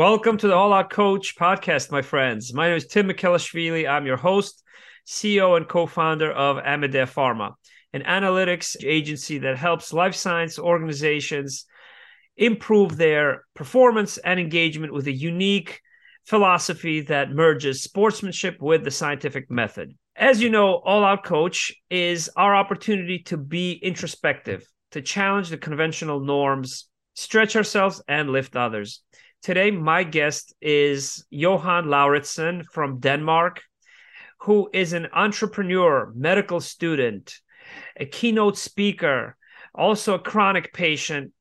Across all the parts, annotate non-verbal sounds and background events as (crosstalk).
Welcome to the All Out Coach podcast, my friends. My name is Tim Mikhelishvili. I'm your host, CEO, and co founder of Amedea Pharma, an analytics agency that helps life science organizations improve their performance and engagement with a unique philosophy that merges sportsmanship with the scientific method. As you know, All Out Coach is our opportunity to be introspective, to challenge the conventional norms, stretch ourselves, and lift others. Today, my guest is Johan Lauritsen from Denmark, who is an entrepreneur, medical student, a keynote speaker, also a chronic patient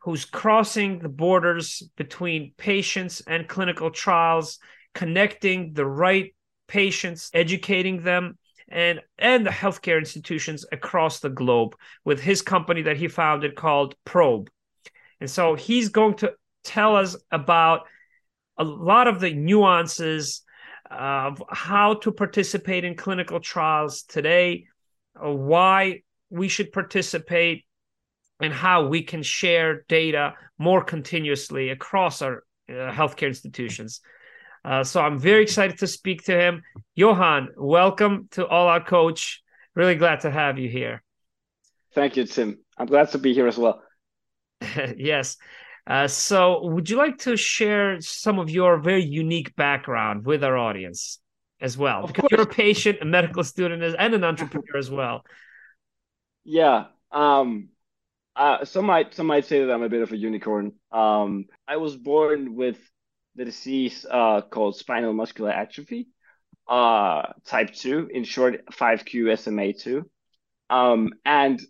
who's crossing the borders between patients and clinical trials, connecting the right patients, educating them, and and the healthcare institutions across the globe with his company that he founded called Probe. And so he's going to tell us about a lot of the nuances of how to participate in clinical trials today, uh, why we should participate, and how we can share data more continuously across our uh, healthcare institutions. Uh, so I'm very excited to speak to him. Johan, welcome to All Out Coach. Really glad to have you here. Thank you, Tim. I'm glad to be here as well. (laughs) yes. Uh, so, would you like to share some of your very unique background with our audience as well? Of because course. you're a patient, a medical student, and an (laughs) entrepreneur as well. Yeah. Um, uh, some might some might say that I'm a bit of a unicorn. Um, I was born with the disease uh, called spinal muscular atrophy, uh, type two, in short, 5q SMA2. Um, and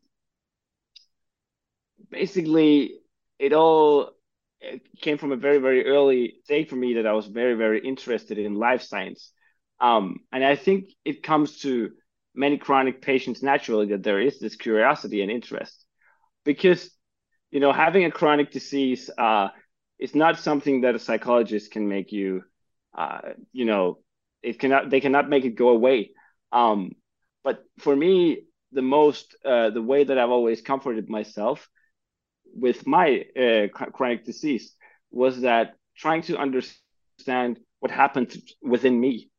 basically, it all it came from a very very early stage for me that I was very very interested in life science, um, and I think it comes to many chronic patients naturally that there is this curiosity and interest, because you know having a chronic disease uh, is not something that a psychologist can make you, uh, you know, it cannot they cannot make it go away. Um, but for me, the most uh, the way that I've always comforted myself with my uh, chronic disease was that trying to understand what happened within me,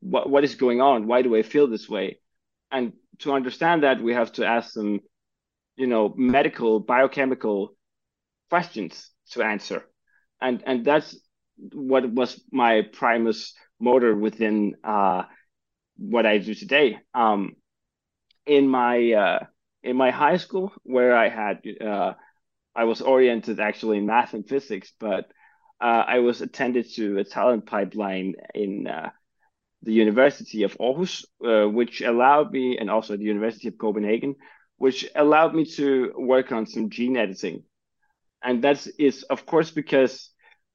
what what is going on, why do I feel this way, and to understand that we have to ask some, you know, medical biochemical questions to answer, and and that's what was my primus motor within uh, what I do today. Um, in my uh, in my high school, where I had uh, I was oriented actually in math and physics, but uh, I was attended to a talent pipeline in uh, the University of Aarhus, uh, which allowed me, and also the University of Copenhagen, which allowed me to work on some gene editing. And that is, of course, because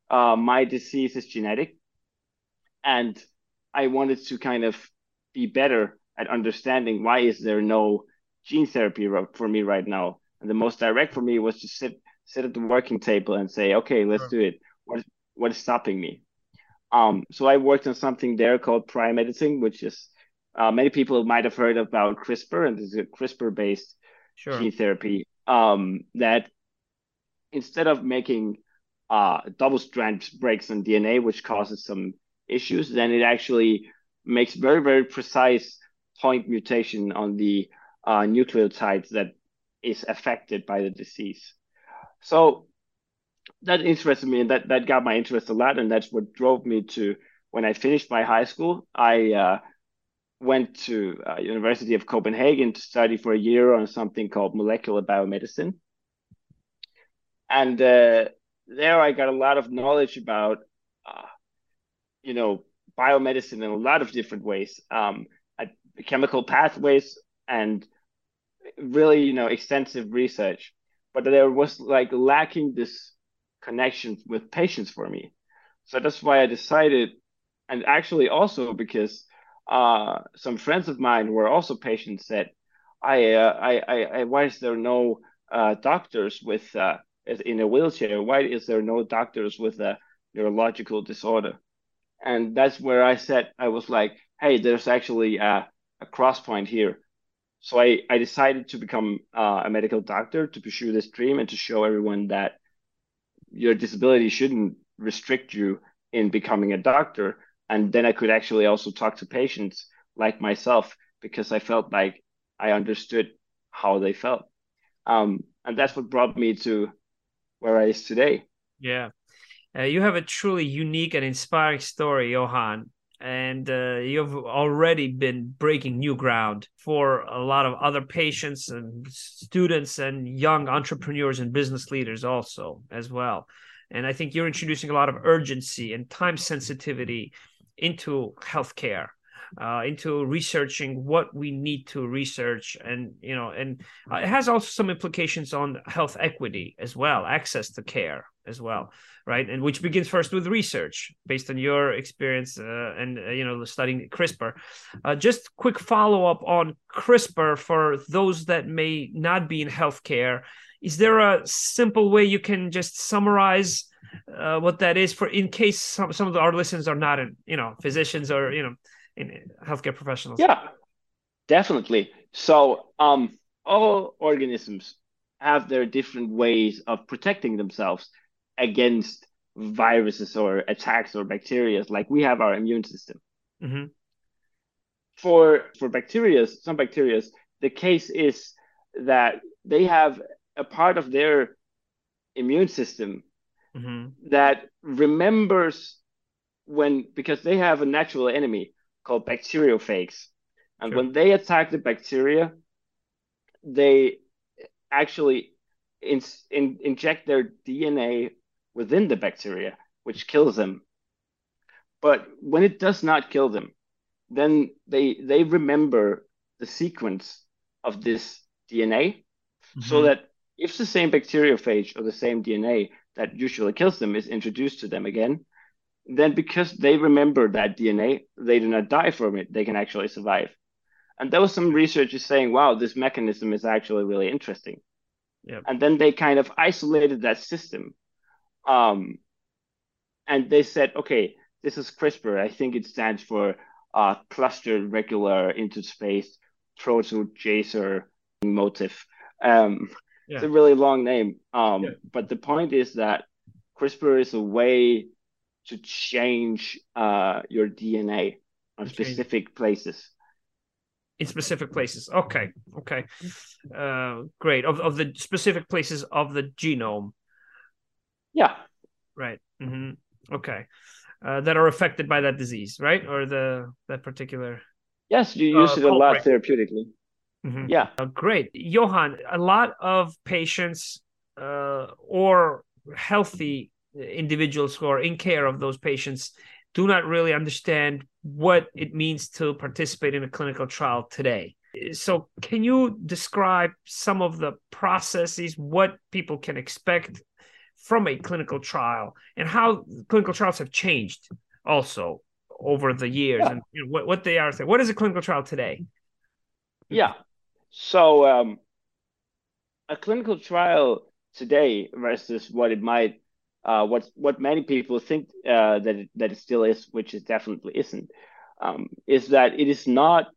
uh, my disease is genetic. And I wanted to kind of be better at understanding why is there no gene therapy for me right now and the most direct for me was to sit sit at the working table and say, okay, let's do it. What what is stopping me? Um, so I worked on something there called prime editing, which is uh, many people might have heard about CRISPR, and this is a CRISPR based sure. gene therapy um, that instead of making uh, double strand breaks in DNA, which causes some issues, then it actually makes very, very precise point mutation on the uh, nucleotides that is affected by the disease. So that interested me and that, that got my interest a lot. And that's what drove me to, when I finished my high school, I uh, went to uh, University of Copenhagen to study for a year on something called molecular biomedicine. And uh, there I got a lot of knowledge about, uh, you know, biomedicine in a lot of different ways, um, chemical pathways and really you know extensive research but there was like lacking this connection with patients for me. So that's why i decided and actually also because uh, some friends of mine were also patients said i uh, I, I, I why is there no uh, doctors with uh, in a wheelchair? Why is there no doctors with a neurological disorder? And that's where i said i was like hey there's actually a, a cross point here so I, I decided to become uh, a medical doctor to pursue this dream and to show everyone that your disability shouldn't restrict you in becoming a doctor. And then I could actually also talk to patients like myself because I felt like I understood how they felt. Um, and that's what brought me to where I is today. Yeah. Uh, you have a truly unique and inspiring story, Johan and uh, you've already been breaking new ground for a lot of other patients and students and young entrepreneurs and business leaders also as well. And i think you're introducing a lot of urgency and time sensitivity into healthcare uh, into researching what we need to research and you know and uh, it has also some implications on health equity as well access to care as well right and which begins first with research based on your experience uh, and uh, you know studying crispr uh, just quick follow-up on crispr for those that may not be in healthcare is there a simple way you can just summarize uh, what that is for in case some, some of our listeners are not in you know physicians or you know in healthcare professionals? Yeah, definitely. So um, all organisms have their different ways of protecting themselves against viruses or attacks or bacteria. Like we have our immune system. Mm-hmm. For for bacteria, some bacteria, the case is that they have a part of their immune system mm-hmm. that remembers when because they have a natural enemy called bacteriophages. And sure. when they attack the bacteria, they actually in, in, inject their DNA within the bacteria, which kills them. But when it does not kill them, then they they remember the sequence of this DNA, mm-hmm. so that if the same bacteriophage or the same DNA that usually kills them is introduced to them again, then because they remember that DNA, they do not die from it. They can actually survive. And there was some researchers saying, wow, this mechanism is actually really interesting. Yep. And then they kind of isolated that system. Um, and they said, okay, this is CRISPR. I think it stands for uh, clustered regular interspaced proteojacer motif. Um, yeah. It's a really long name. Um, yeah. But the point is that CRISPR is a way to change uh, your DNA on okay. specific places. In specific places. Okay. Okay. Uh, great. Of, of the specific places of the genome. Yeah. Right. Mm-hmm. Okay. Uh, that are affected by that disease, right? Or the that particular. Yes, you use uh, it a lot therapeutically. Mm-hmm. Yeah. Uh, great. Johan, a lot of patients uh, or healthy individuals who are in care of those patients do not really understand what it means to participate in a clinical trial today. So, can you describe some of the processes, what people can expect from a clinical trial, and how clinical trials have changed also over the years, yeah. and you know, what, what they are? What is a clinical trial today? Yeah. So, um, a clinical trial today versus what it might uh, what what many people think uh, that it, that it still is, which it definitely isn't, um, is that it is not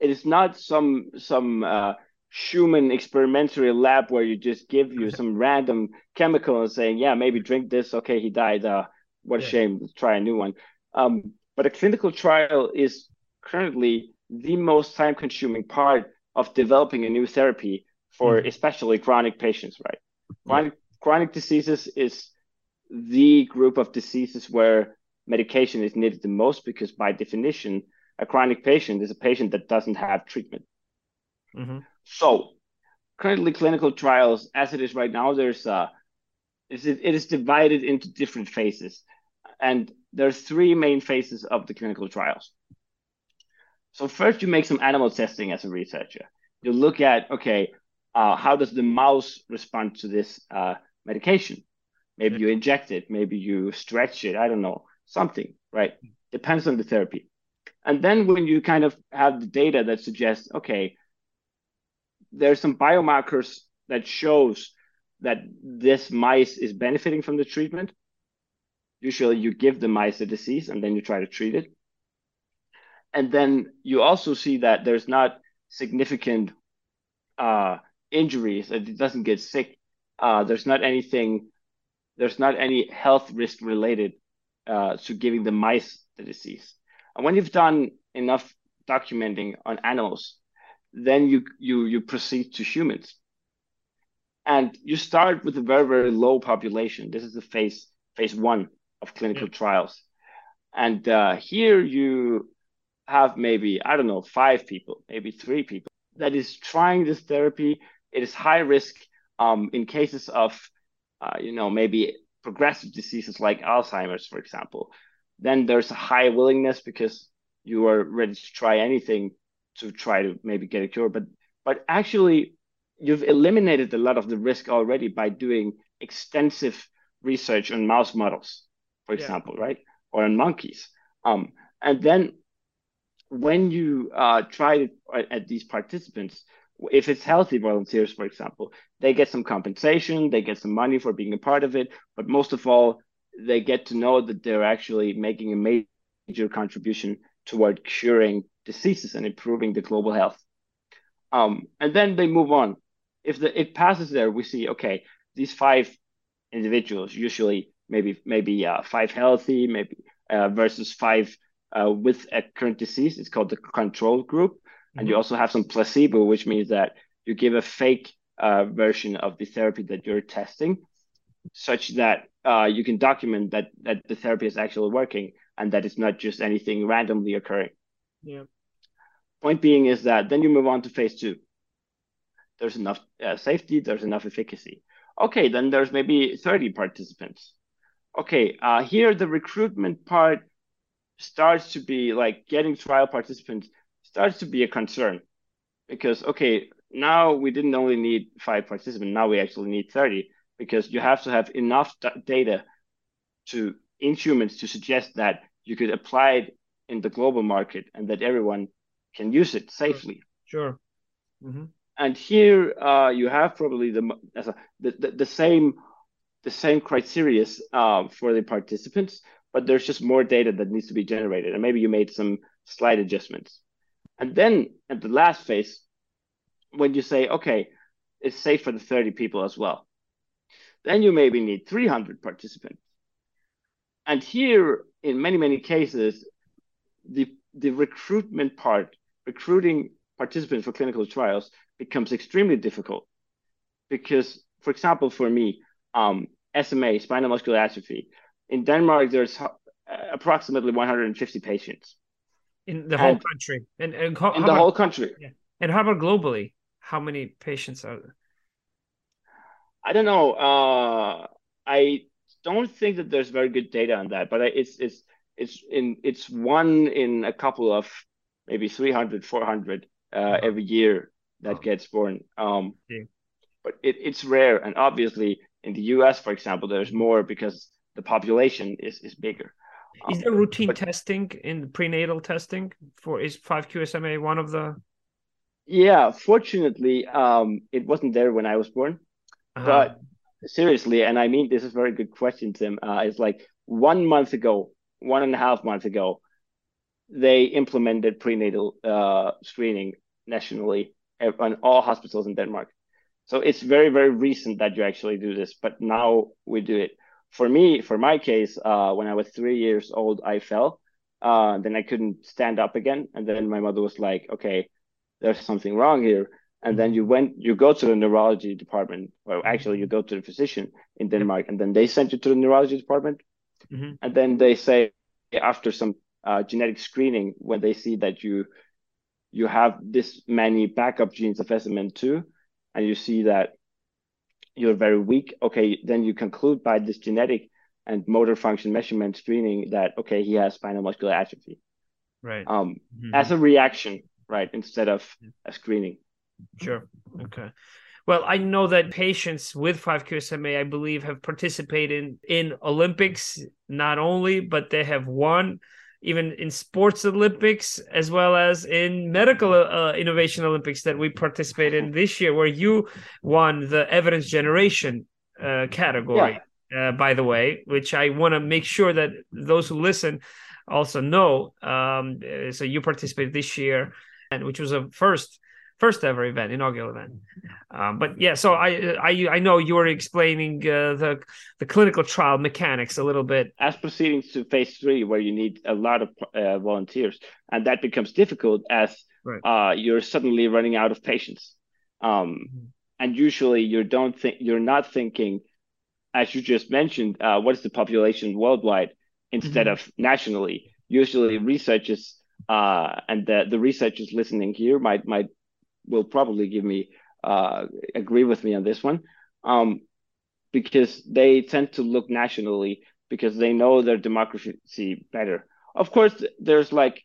it is not some some uh, human experimental lab where you just give you some random chemical and saying, yeah, maybe drink this. Okay, he died. Uh, what a yeah. shame. Let's try a new one. Um, but a clinical trial is currently the most time consuming part of developing a new therapy for mm-hmm. especially chronic patients, right? Chronic, chronic diseases is the group of diseases where medication is needed the most because by definition a chronic patient is a patient that doesn't have treatment mm-hmm. So currently clinical trials as it is right now there's uh it is divided into different phases and there are three main phases of the clinical trials so first you make some animal testing as a researcher you look at okay uh, how does the mouse respond to this uh, medication Maybe you inject it, maybe you stretch it, I don't know, something, right? Depends on the therapy. And then when you kind of have the data that suggests, okay, there's some biomarkers that shows that this mice is benefiting from the treatment. Usually you give the mice a disease and then you try to treat it. And then you also see that there's not significant uh, injuries, it doesn't get sick. Uh, there's not anything there's not any health risk related uh, to giving the mice the disease. And when you've done enough documenting on animals, then you you you proceed to humans. And you start with a very, very low population. This is the phase phase one of clinical yeah. trials. And uh, here you have maybe, I don't know, five people, maybe three people that is trying this therapy. It is high risk um, in cases of, uh, you know, maybe progressive diseases like Alzheimer's, for example. Then there's a high willingness because you are ready to try anything to try to maybe get a cure. But but actually, you've eliminated a lot of the risk already by doing extensive research on mouse models, for example, yeah. right, or on monkeys. Um, and then when you uh, try it at these participants, if it's healthy volunteers, for example, they get some compensation, they get some money for being a part of it, but most of all, they get to know that they're actually making a major contribution toward curing diseases and improving the global health. Um, and then they move on. If the, it passes there, we see okay, these five individuals, usually maybe maybe uh, five healthy, maybe uh, versus five uh, with a current disease. It's called the control group. Mm-hmm. And you mm-hmm. also have some placebo, which means that you give a fake uh, version of the therapy that you're testing, such that uh, you can document that that the therapy is actually working and that it's not just anything randomly occurring. Yeah. Point being is that then you move on to phase two. There's enough uh, safety, there's enough efficacy. Okay, then there's maybe 30 participants. Okay, uh, here the recruitment part starts to be like getting trial participants starts to be a concern because okay now we didn't only need five participants now we actually need 30 because you have to have enough data to in humans to suggest that you could apply it in the global market and that everyone can use it safely sure mm-hmm. and here uh, you have probably the, the, the, the same the same criteria uh, for the participants but there's just more data that needs to be generated. And maybe you made some slight adjustments. And then at the last phase, when you say, okay, it's safe for the 30 people as well, then you maybe need 300 participants. And here, in many, many cases, the, the recruitment part, recruiting participants for clinical trials becomes extremely difficult. Because, for example, for me, um, SMA, spinal muscular atrophy, in Denmark, there's uh, approximately 150 patients in the whole and, country. And, and how, in the about, whole country. Yeah. And how about globally? How many patients are there? I don't know. Uh, I don't think that there's very good data on that, but it's it's it's in it's one in a couple of maybe 300, 400 uh, uh-huh. every year that uh-huh. gets born. Um, yeah. But it, it's rare, and obviously in the U.S., for example, there's more because the population is is bigger. Is there routine but, testing in prenatal testing for is 5QSMA one of the? Yeah, fortunately, um, it wasn't there when I was born. Uh-huh. But seriously, and I mean this is a very good question, Tim. Uh, it's like one month ago, one and a half months ago, they implemented prenatal uh, screening nationally on all hospitals in Denmark. So it's very, very recent that you actually do this, but now we do it for me, for my case, uh, when I was three years old, I fell. Uh, then I couldn't stand up again, and then my mother was like, "Okay, there's something wrong here." And then you went, you go to the neurology department, or actually you go to the physician in Denmark, and then they send you to the neurology department, mm-hmm. and then they say after some uh, genetic screening, when they see that you you have this many backup genes of SMN2, and you see that you're very weak, okay, then you conclude by this genetic and motor function measurement screening that okay, he has spinal muscular atrophy. Right. Um, mm-hmm. as a reaction, right, instead of a screening. Sure. Okay. Well, I know that patients with 5QSMA, I believe, have participated in, in Olympics not only, but they have won even in sports Olympics as well as in medical uh, innovation Olympics that we participated in this year, where you won the evidence generation uh, category. Yeah. Uh, by the way, which I want to make sure that those who listen also know. Um, so you participated this year, and which was a first first ever event, inaugural event. Um, but yeah, so I I I know you were explaining uh, the the clinical trial mechanics a little bit. As proceeding to phase three, where you need a lot of uh, volunteers, and that becomes difficult as right. uh, you're suddenly running out of patients. Um, mm-hmm. And usually, you don't think you're not thinking, as you just mentioned, uh, what is the population worldwide instead mm-hmm. of nationally. Usually, research is uh, and the, the researchers listening here might might will probably give me uh, agree with me on this one um, because they tend to look nationally because they know their democracy better. Of course, there's like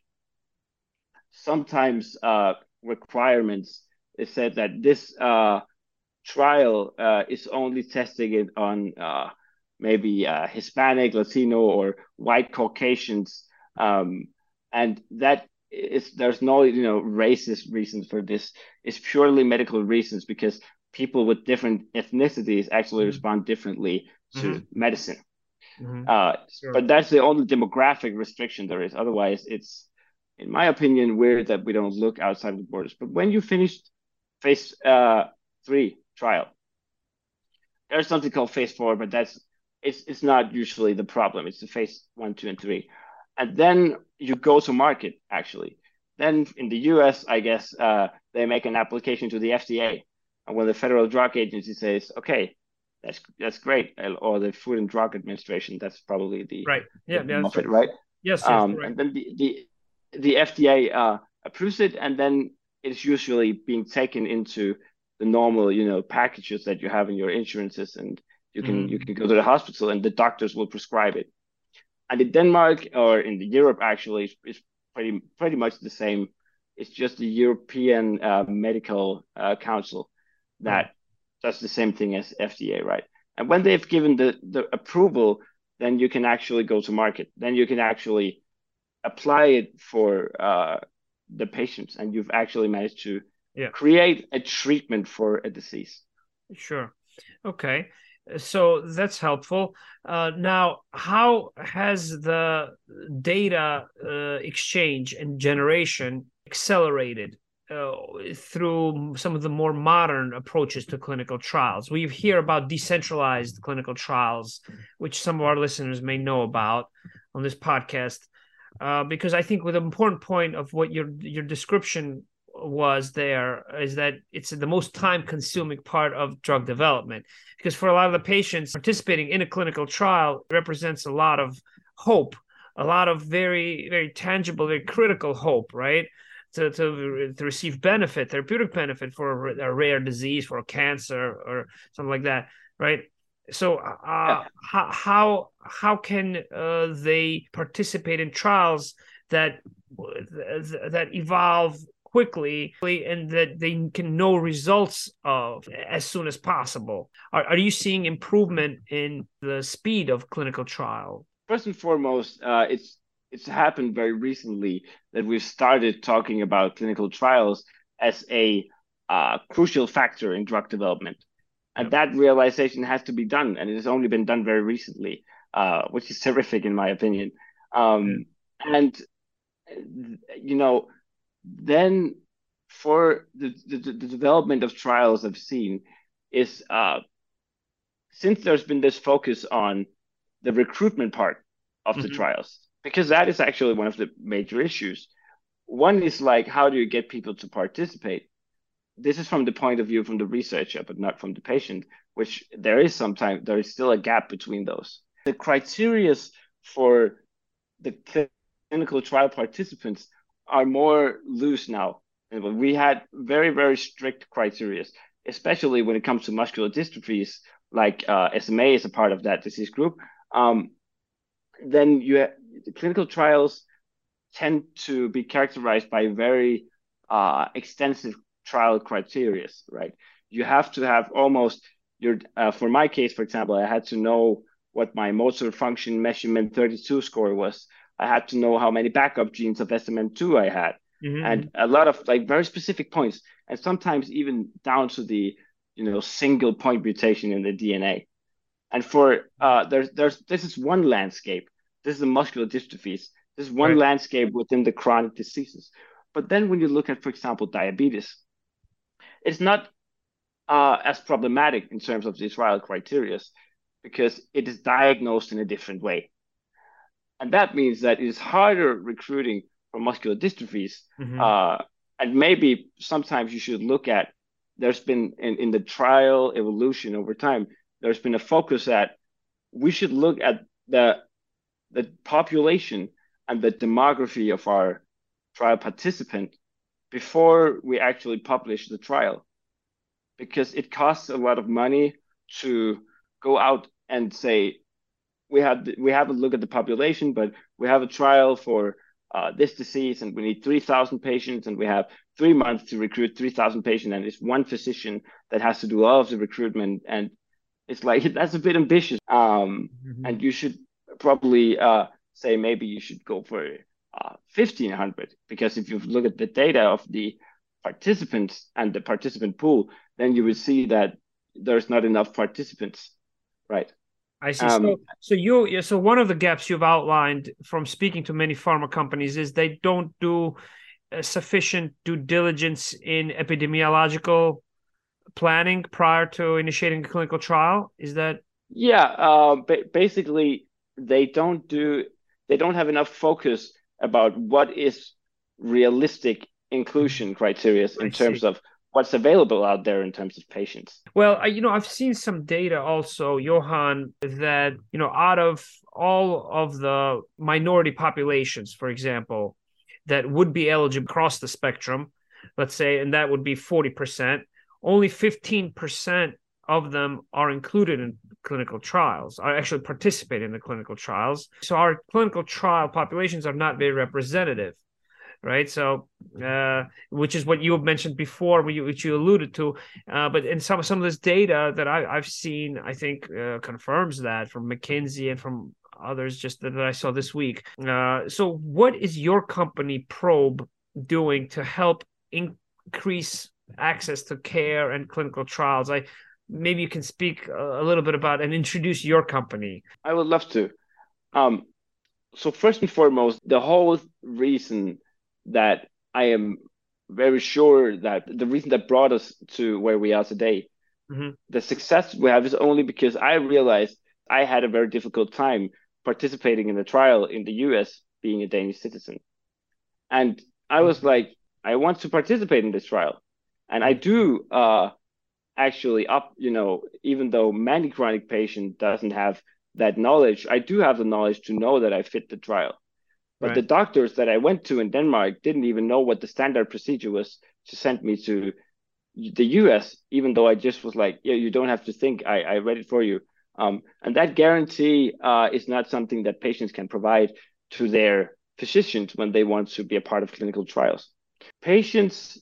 sometimes uh, requirements. It said that this uh, trial uh, is only testing it on uh, maybe uh, Hispanic, Latino, or white Caucasians, um, and that is there's no you know racist reasons for this. It's purely medical reasons because people with different ethnicities actually mm-hmm. respond differently to mm-hmm. medicine. Mm-hmm. Uh, sure. But that's the only demographic restriction there is. Otherwise, it's, in my opinion, weird that we don't look outside the borders. But when you finish phase uh, three trial, there's something called phase four, but that's it's it's not usually the problem. It's the phase one, two, and three and then you go to market actually. Then in the us i guess uh, they make an application to the fda and when the federal drug agency says okay that's that's great or the food and drug administration that's probably the right. Yeah, the yeah it, right? Yes, yes um, and then the the, the fda uh, approves it and then it's usually being taken into the normal you know packages that you have in your insurances and you can mm. you can go to the hospital and the doctors will prescribe it and in Denmark or in the Europe actually is pretty pretty much the same. It's just the European uh, Medical uh, Council that does the same thing as FDA, right? And when they've given the the approval, then you can actually go to market. Then you can actually apply it for uh, the patients, and you've actually managed to yeah. create a treatment for a disease. Sure. Okay so that's helpful. Uh, now, how has the data uh, exchange and generation accelerated uh, through some of the more modern approaches to clinical trials? We hear about decentralized clinical trials, which some of our listeners may know about on this podcast. Uh, because I think with an important point of what your your description was there is that it's the most time consuming part of drug development. Because for a lot of the patients participating in a clinical trial represents a lot of hope a lot of very very tangible very critical hope right? To, to, to receive benefit therapeutic benefit for a, a rare disease for cancer or something like that right? So uh, yeah. how how how can uh, they participate in trials that that evolve quickly and that they can know results of as soon as possible. Are, are you seeing improvement in the speed of clinical trial? First and foremost, uh, it's it's happened very recently that we've started talking about clinical trials as a uh, crucial factor in drug development. And that realization has to be done, and it has only been done very recently, uh, which is (laughs) terrific in my opinion. Um, and you know, then for the, the, the development of trials I've seen is uh, since there's been this focus on the recruitment part of mm-hmm. the trials, because that is actually one of the major issues. One is like, how do you get people to participate? This is from the point of view from the researcher, but not from the patient, which there is sometimes, there is still a gap between those. The criteria for the clinical trial participants are more loose now. We had very, very strict criteria, especially when it comes to muscular dystrophies, like uh, SMA is a part of that disease group. Um, then you have, clinical trials tend to be characterized by very uh, extensive trial criteria, right? You have to have almost your, uh, for my case, for example, I had to know what my motor function measurement 32 score was. I had to know how many backup genes of SMN2 I had, mm-hmm. and a lot of like very specific points, and sometimes even down to the you know single point mutation in the DNA. And for uh, there's there's this is one landscape. This is the muscular dystrophies. This is one right. landscape within the chronic diseases. But then when you look at, for example, diabetes, it's not uh, as problematic in terms of the trial criteria because it is diagnosed in a different way. And that means that it is harder recruiting for muscular dystrophies. Mm-hmm. Uh, and maybe sometimes you should look at there's been in, in the trial evolution over time, there's been a focus that we should look at the the population and the demography of our trial participant before we actually publish the trial because it costs a lot of money to go out and say we have we have a look at the population but we have a trial for uh, this disease and we need 3000 patients and we have three months to recruit 3000 patients and it's one physician that has to do all of the recruitment and it's like (laughs) that's a bit ambitious um, mm-hmm. and you should probably uh, say maybe you should go for uh, 1500 because if you look at the data of the participants and the participant pool then you will see that there's not enough participants right I see. Um, so, so you, so one of the gaps you've outlined from speaking to many pharma companies is they don't do sufficient due diligence in epidemiological planning prior to initiating a clinical trial. Is that? Yeah. Uh, ba- basically, they don't do. They don't have enough focus about what is realistic inclusion criteria in terms of what's available out there in terms of patients. Well, you know, I've seen some data also, Johan, that you know, out of all of the minority populations, for example, that would be eligible across the spectrum, let's say, and that would be forty percent. Only fifteen percent of them are included in clinical trials, are actually participate in the clinical trials. So our clinical trial populations are not very representative right? So, uh, which is what you have mentioned before, which you alluded to. Uh, but in some some of this data that I, have seen, I think uh, confirms that from McKinsey and from others just that I saw this week. Uh, so, what is your company Probe doing to help increase access to care and clinical trials? I maybe you can speak a little bit about and introduce your company. I would love to. Um, so first and foremost, the whole reason that I am very sure that the reason that brought us to where we are today, mm-hmm. the success we have is only because I realized I had a very difficult time participating in the trial in the US being a Danish citizen. And I was mm-hmm. like, I want to participate in this trial. And I do uh, actually up, you know, even though many chronic patient doesn't have that knowledge, I do have the knowledge to know that I fit the trial. But right. the doctors that I went to in Denmark didn't even know what the standard procedure was to send me to the US, even though I just was like, yeah, you don't have to think, I, I read it for you. Um, and that guarantee uh, is not something that patients can provide to their physicians when they want to be a part of clinical trials. Patients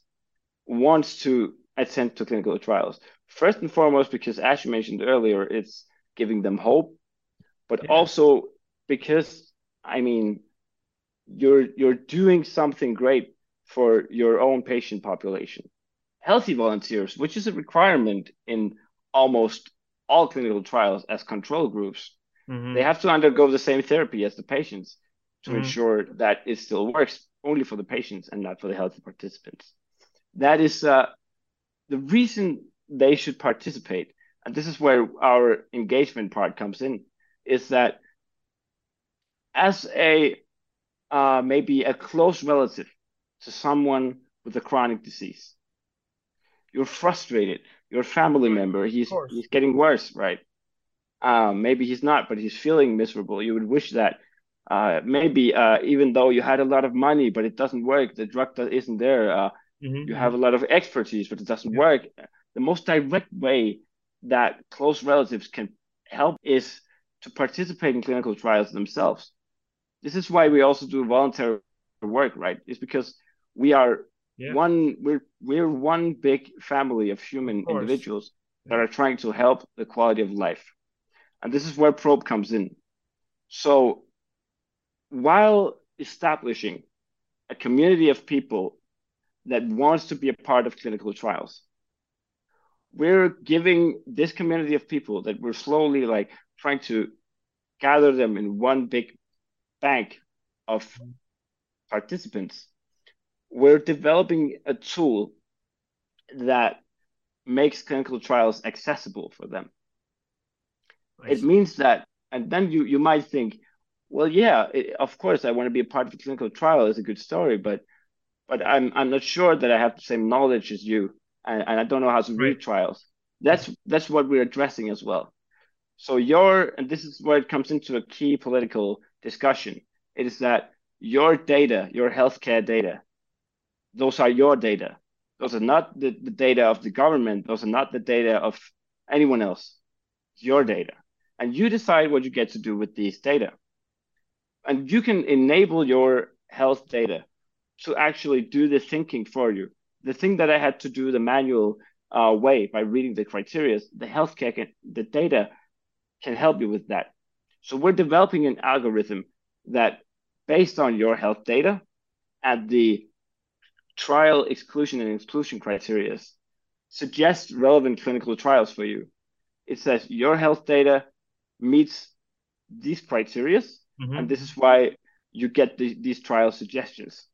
wants to attend to clinical trials. First and foremost, because as you mentioned earlier, it's giving them hope, but yeah. also because, I mean, you're you're doing something great for your own patient population. Healthy volunteers, which is a requirement in almost all clinical trials as control groups, mm-hmm. they have to undergo the same therapy as the patients to mm-hmm. ensure that it still works only for the patients and not for the healthy participants. That is uh, the reason they should participate. And this is where our engagement part comes in, is that as a uh, maybe a close relative to someone with a chronic disease. You're frustrated. Your family member, he's he's getting worse, right? Um, maybe he's not, but he's feeling miserable. You would wish that uh, maybe uh, even though you had a lot of money, but it doesn't work, the drug that isn't there. Uh, mm-hmm. You have a lot of expertise, but it doesn't yeah. work. The most direct way that close relatives can help is to participate in clinical trials themselves this is why we also do voluntary work, right? It's because we are yeah. one we're we're one big family of human of individuals that are trying to help the quality of life. And this is where probe comes in. So while establishing a community of people that wants to be a part of clinical trials, we're giving this community of people that we're slowly like trying to gather them in one big bank of participants, we're developing a tool that makes clinical trials accessible for them. It means that, and then you you might think, well, yeah, it, of course, I want to be a part of a clinical trial. It's a good story, but but I'm I'm not sure that I have the same knowledge as you, and, and I don't know how to read trials. That's that's what we're addressing as well. So your and this is where it comes into a key political discussion. It is that your data, your healthcare data, those are your data. Those are not the, the data of the government. Those are not the data of anyone else. It's your data. And you decide what you get to do with these data. And you can enable your health data to actually do the thinking for you. The thing that I had to do the manual uh, way by reading the criteria, the healthcare, can, the data can help you with that. So we're developing an algorithm that based on your health data and the trial exclusion and inclusion criteria suggests relevant clinical trials for you. It says your health data meets these criteria, mm-hmm. and this is why you get the, these trial suggestions.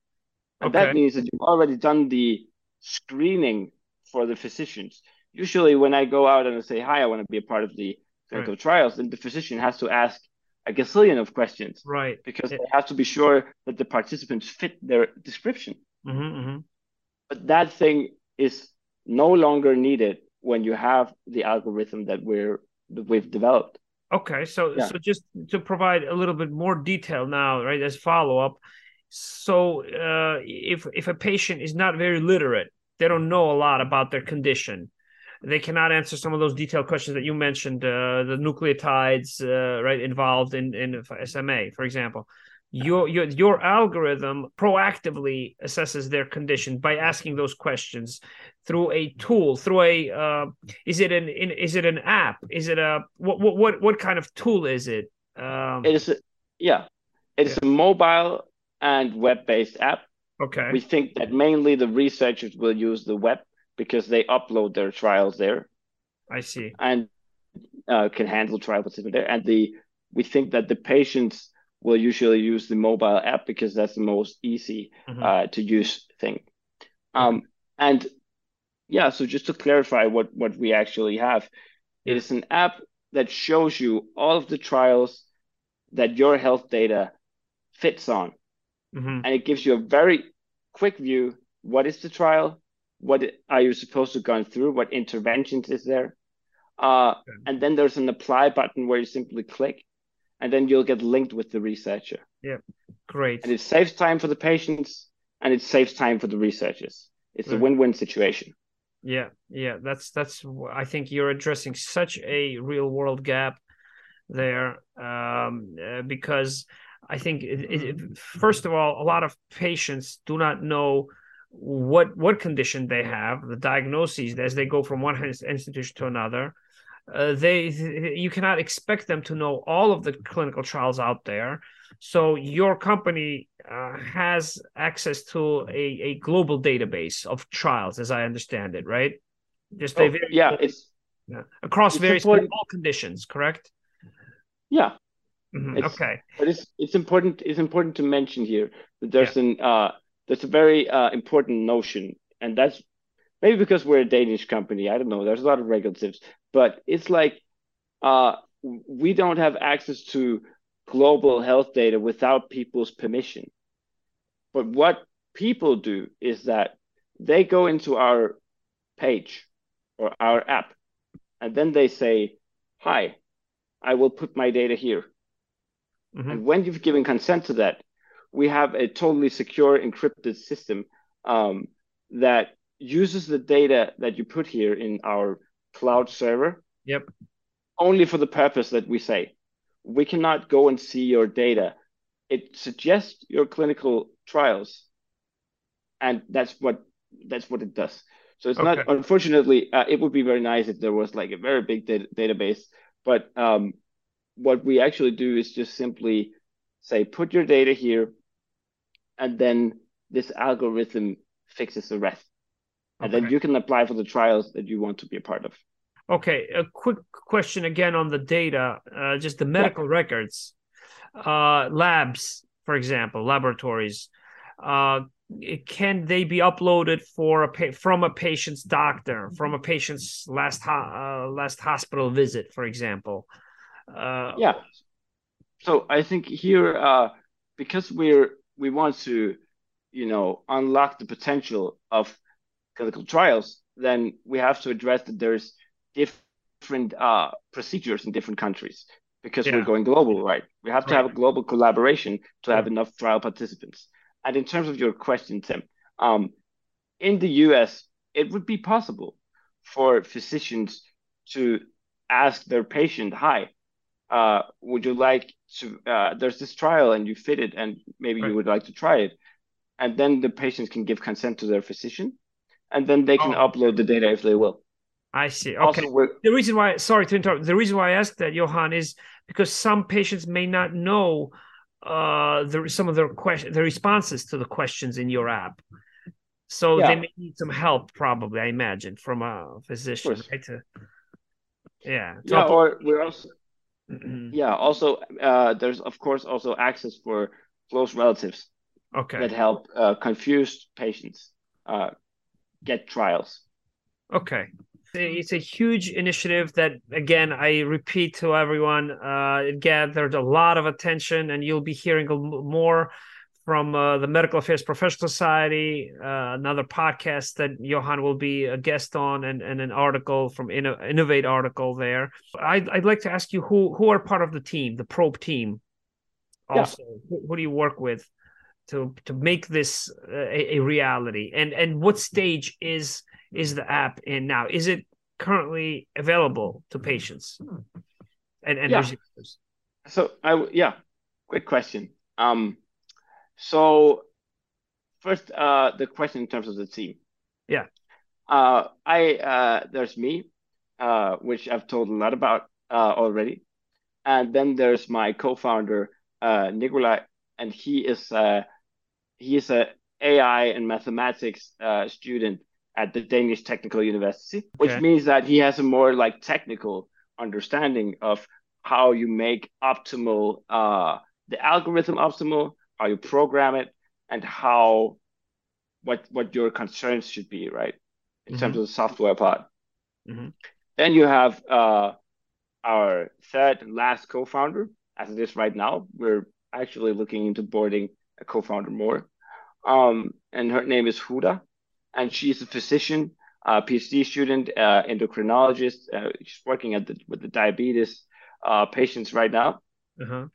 And okay. that means that you've already done the screening for the physicians. Usually, when I go out and I say, Hi, I want to be a part of the clinical right. trials, then the physician has to ask a gazillion of questions. Right. Because it, they have to be sure that the participants fit their description. Mm-hmm, mm-hmm. But that thing is no longer needed when you have the algorithm that we're that we've developed. Okay, so yeah. so just to provide a little bit more detail now, right, as follow up. So uh, if if a patient is not very literate, they don't know a lot about their condition. They cannot answer some of those detailed questions that you mentioned, uh, the nucleotides, uh, right, involved in in SMA, for example. Your your your algorithm proactively assesses their condition by asking those questions through a tool through a uh, is it an in, is it an app? Is it a what what what kind of tool is it? Um, it is a, yeah. It's yeah. a mobile and web-based app. Okay. We think that mainly the researchers will use the web because they upload their trials there i see and uh, can handle trial participants there and the we think that the patients will usually use the mobile app because that's the most easy mm-hmm. uh, to use thing. Um, and yeah, so just to clarify what what we actually have, it is an app that shows you all of the trials that your health data fits on, mm-hmm. and it gives you a very quick view. What is the trial? What are you supposed to go through? What interventions is there? Uh, and then there's an apply button where you simply click and then you'll get linked with the researcher. Yeah, great. And it saves time for the patients and it saves time for the researchers. It's a win-win situation. Yeah, yeah, that's that's. I think you're addressing such a real-world gap there um, uh, because I think it, it, first of all, a lot of patients do not know what what condition they have, the diagnoses as they go from one institution to another uh, they you cannot expect them to know all of the clinical trials out there so your company uh, has access to a, a global database of trials as i understand it right just oh, very, yeah it's yeah, across it's various all conditions correct yeah mm-hmm. okay but it's it's important it's important to mention here that there's yeah. an uh there's a very uh, important notion and that's maybe because we're a Danish company. I don't know. There's a lot of regulatives, but it's like uh, we don't have access to global health data without people's permission. But what people do is that they go into our page or our app, and then they say, "Hi, I will put my data here." Mm-hmm. And when you've given consent to that, we have a totally secure encrypted system um, that uses the data that you put here in our cloud server. Yep. Only for the purpose that we say. We cannot go and see your data. It suggests your clinical trials, and that's what that's what it does. So it's okay. not. Unfortunately, uh, it would be very nice if there was like a very big data- database. But um, what we actually do is just simply say, put your data here, and then this algorithm fixes the rest and okay. then you can apply for the trials that you want to be a part of. Okay, a quick question again on the data, uh, just the medical yeah. records, uh, labs, for example, laboratories. Uh, can they be uploaded for a from a patient's doctor from a patient's last ho- uh, last hospital visit for example uh, yeah so i think here uh, because we're we want to you know unlock the potential of clinical trials then we have to address that there's different uh, procedures in different countries because yeah. we're going global right we have to right. have a global collaboration to have enough trial participants and in terms of your question, Tim, um, in the US, it would be possible for physicians to ask their patient, "Hi, uh, would you like to? Uh, there's this trial, and you fit it, and maybe right. you would like to try it." And then the patients can give consent to their physician, and then they can oh. upload the data if they will. I see. Okay. the reason why, sorry to interrupt, the reason why I asked that, Johan, is because some patients may not know uh the, some of their question the responses to the questions in your app so yeah. they may need some help probably i imagine from a physician right to, yeah yeah or we're also. Yeah also uh there's of course also access for close relatives okay. that help uh, confused patients uh get trials. Okay. It's a huge initiative that again i repeat to everyone uh, it gathered a lot of attention and you'll be hearing more from uh, the medical affairs professional society uh, another podcast that johan will be a guest on and, and an article from Inno- innovate article there I'd, I'd like to ask you who who are part of the team the probe team also yeah. who, who do you work with to to make this uh, a, a reality and and what stage is is the app in now? Is it currently available to patients and, and yeah. So I yeah, great question. Um, so first, uh, the question in terms of the team. Yeah. Uh, I uh, there's me, uh, which I've told a lot about uh, already, and then there's my co-founder uh, Nikolai, and he is uh, he is a AI and mathematics uh, student at the Danish Technical University, which means that he has a more like technical understanding of how you make optimal uh, the algorithm optimal, how you program it, and how what what your concerns should be, right? In mm-hmm. terms of the software part. Mm-hmm. Then you have uh, our third and last co-founder, as it is right now. We're actually looking into boarding a co-founder more. Um, and her name is Huda and she's a physician, uh, PhD student, uh, endocrinologist. Uh, she's working at the with the diabetes uh, patients right now. Uh-huh.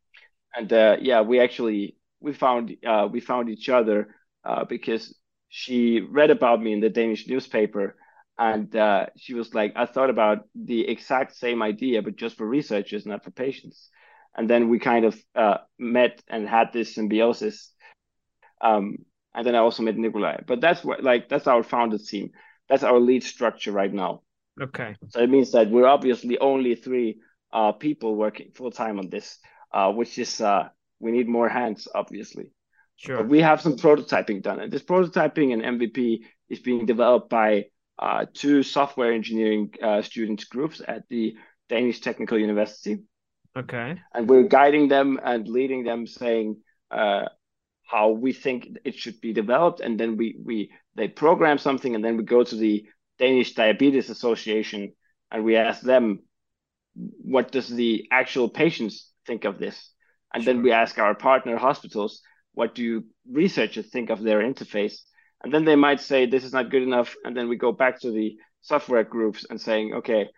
And uh, yeah, we actually we found uh, we found each other uh, because she read about me in the Danish newspaper, and uh, she was like, I thought about the exact same idea, but just for researchers, not for patients. And then we kind of uh, met and had this symbiosis. Um, and then I also met Nikolai. But that's what like that's our founded team. That's our lead structure right now. Okay. So it means that we're obviously only three uh, people working full time on this, uh, which is uh, we need more hands, obviously. Sure. But we have some prototyping done, and this prototyping and MVP is being developed by uh, two software engineering uh, students groups at the Danish Technical University. Okay. And we're guiding them and leading them, saying, uh, how we think it should be developed, and then we we they program something, and then we go to the Danish Diabetes Association and we ask them what does the actual patients think of this, and sure. then we ask our partner hospitals what do researchers think of their interface, and then they might say this is not good enough, and then we go back to the software groups and saying okay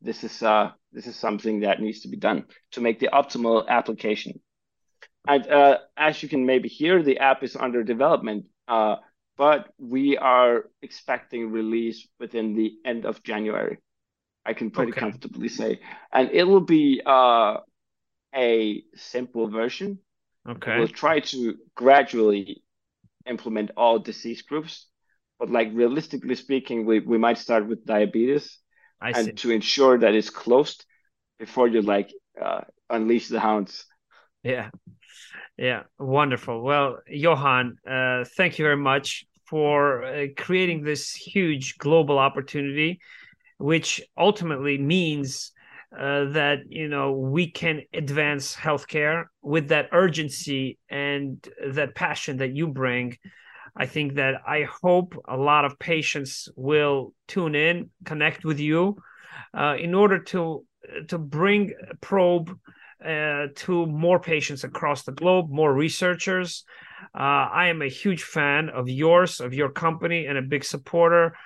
this is uh this is something that needs to be done to make the optimal application and uh, as you can maybe hear, the app is under development, uh, but we are expecting release within the end of January. I can pretty okay. comfortably say, and it will be uh, a simple version. Okay. We'll try to gradually implement all disease groups, but like realistically speaking, we, we might start with diabetes, I and see. to ensure that it's closed before you like uh, unleash the hounds. Yeah. Yeah, wonderful. Well, Johan, uh, thank you very much for uh, creating this huge global opportunity, which ultimately means uh, that you know we can advance healthcare with that urgency and that passion that you bring. I think that I hope a lot of patients will tune in, connect with you, uh, in order to to bring probe uh, to more patients across the globe, more researchers. Uh, I am a huge fan of yours, of your company, and a big supporter.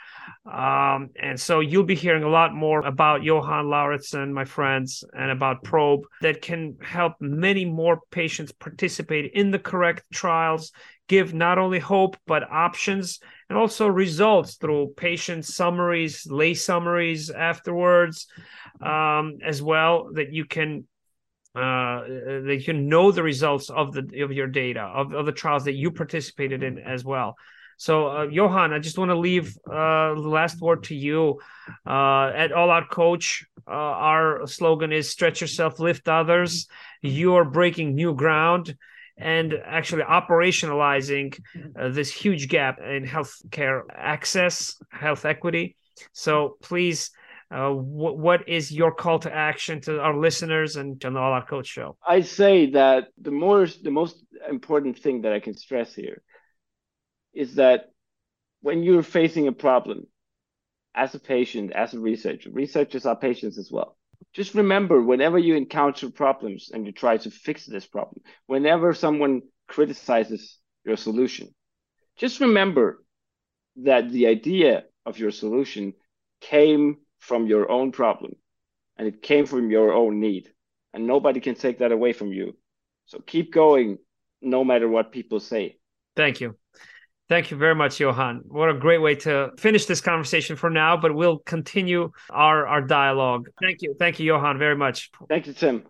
Um, and so you'll be hearing a lot more about Johan Lauritsen, my friends, and about Probe that can help many more patients participate in the correct trials, give not only hope, but options and also results through patient summaries, lay summaries afterwards, um, as well, that you can uh, that you know the results of the of your data of, of the trials that you participated in as well. So, uh, Johan, I just want to leave uh, the last word to you. Uh, at All Out Coach, uh, our slogan is stretch yourself, lift others. You are breaking new ground and actually operationalizing uh, this huge gap in healthcare access, health equity. So, please. Uh, what is your call to action to our listeners and to All Out Coach show? I say that the more the most important thing that I can stress here is that when you're facing a problem as a patient, as a researcher, researchers are patients as well. Just remember whenever you encounter problems and you try to fix this problem, whenever someone criticizes your solution, just remember that the idea of your solution came from your own problem and it came from your own need. And nobody can take that away from you. So keep going no matter what people say. Thank you. Thank you very much, Johan. What a great way to finish this conversation for now, but we'll continue our, our dialogue. Thank you. Thank you, Johan, very much. Thank you, Tim.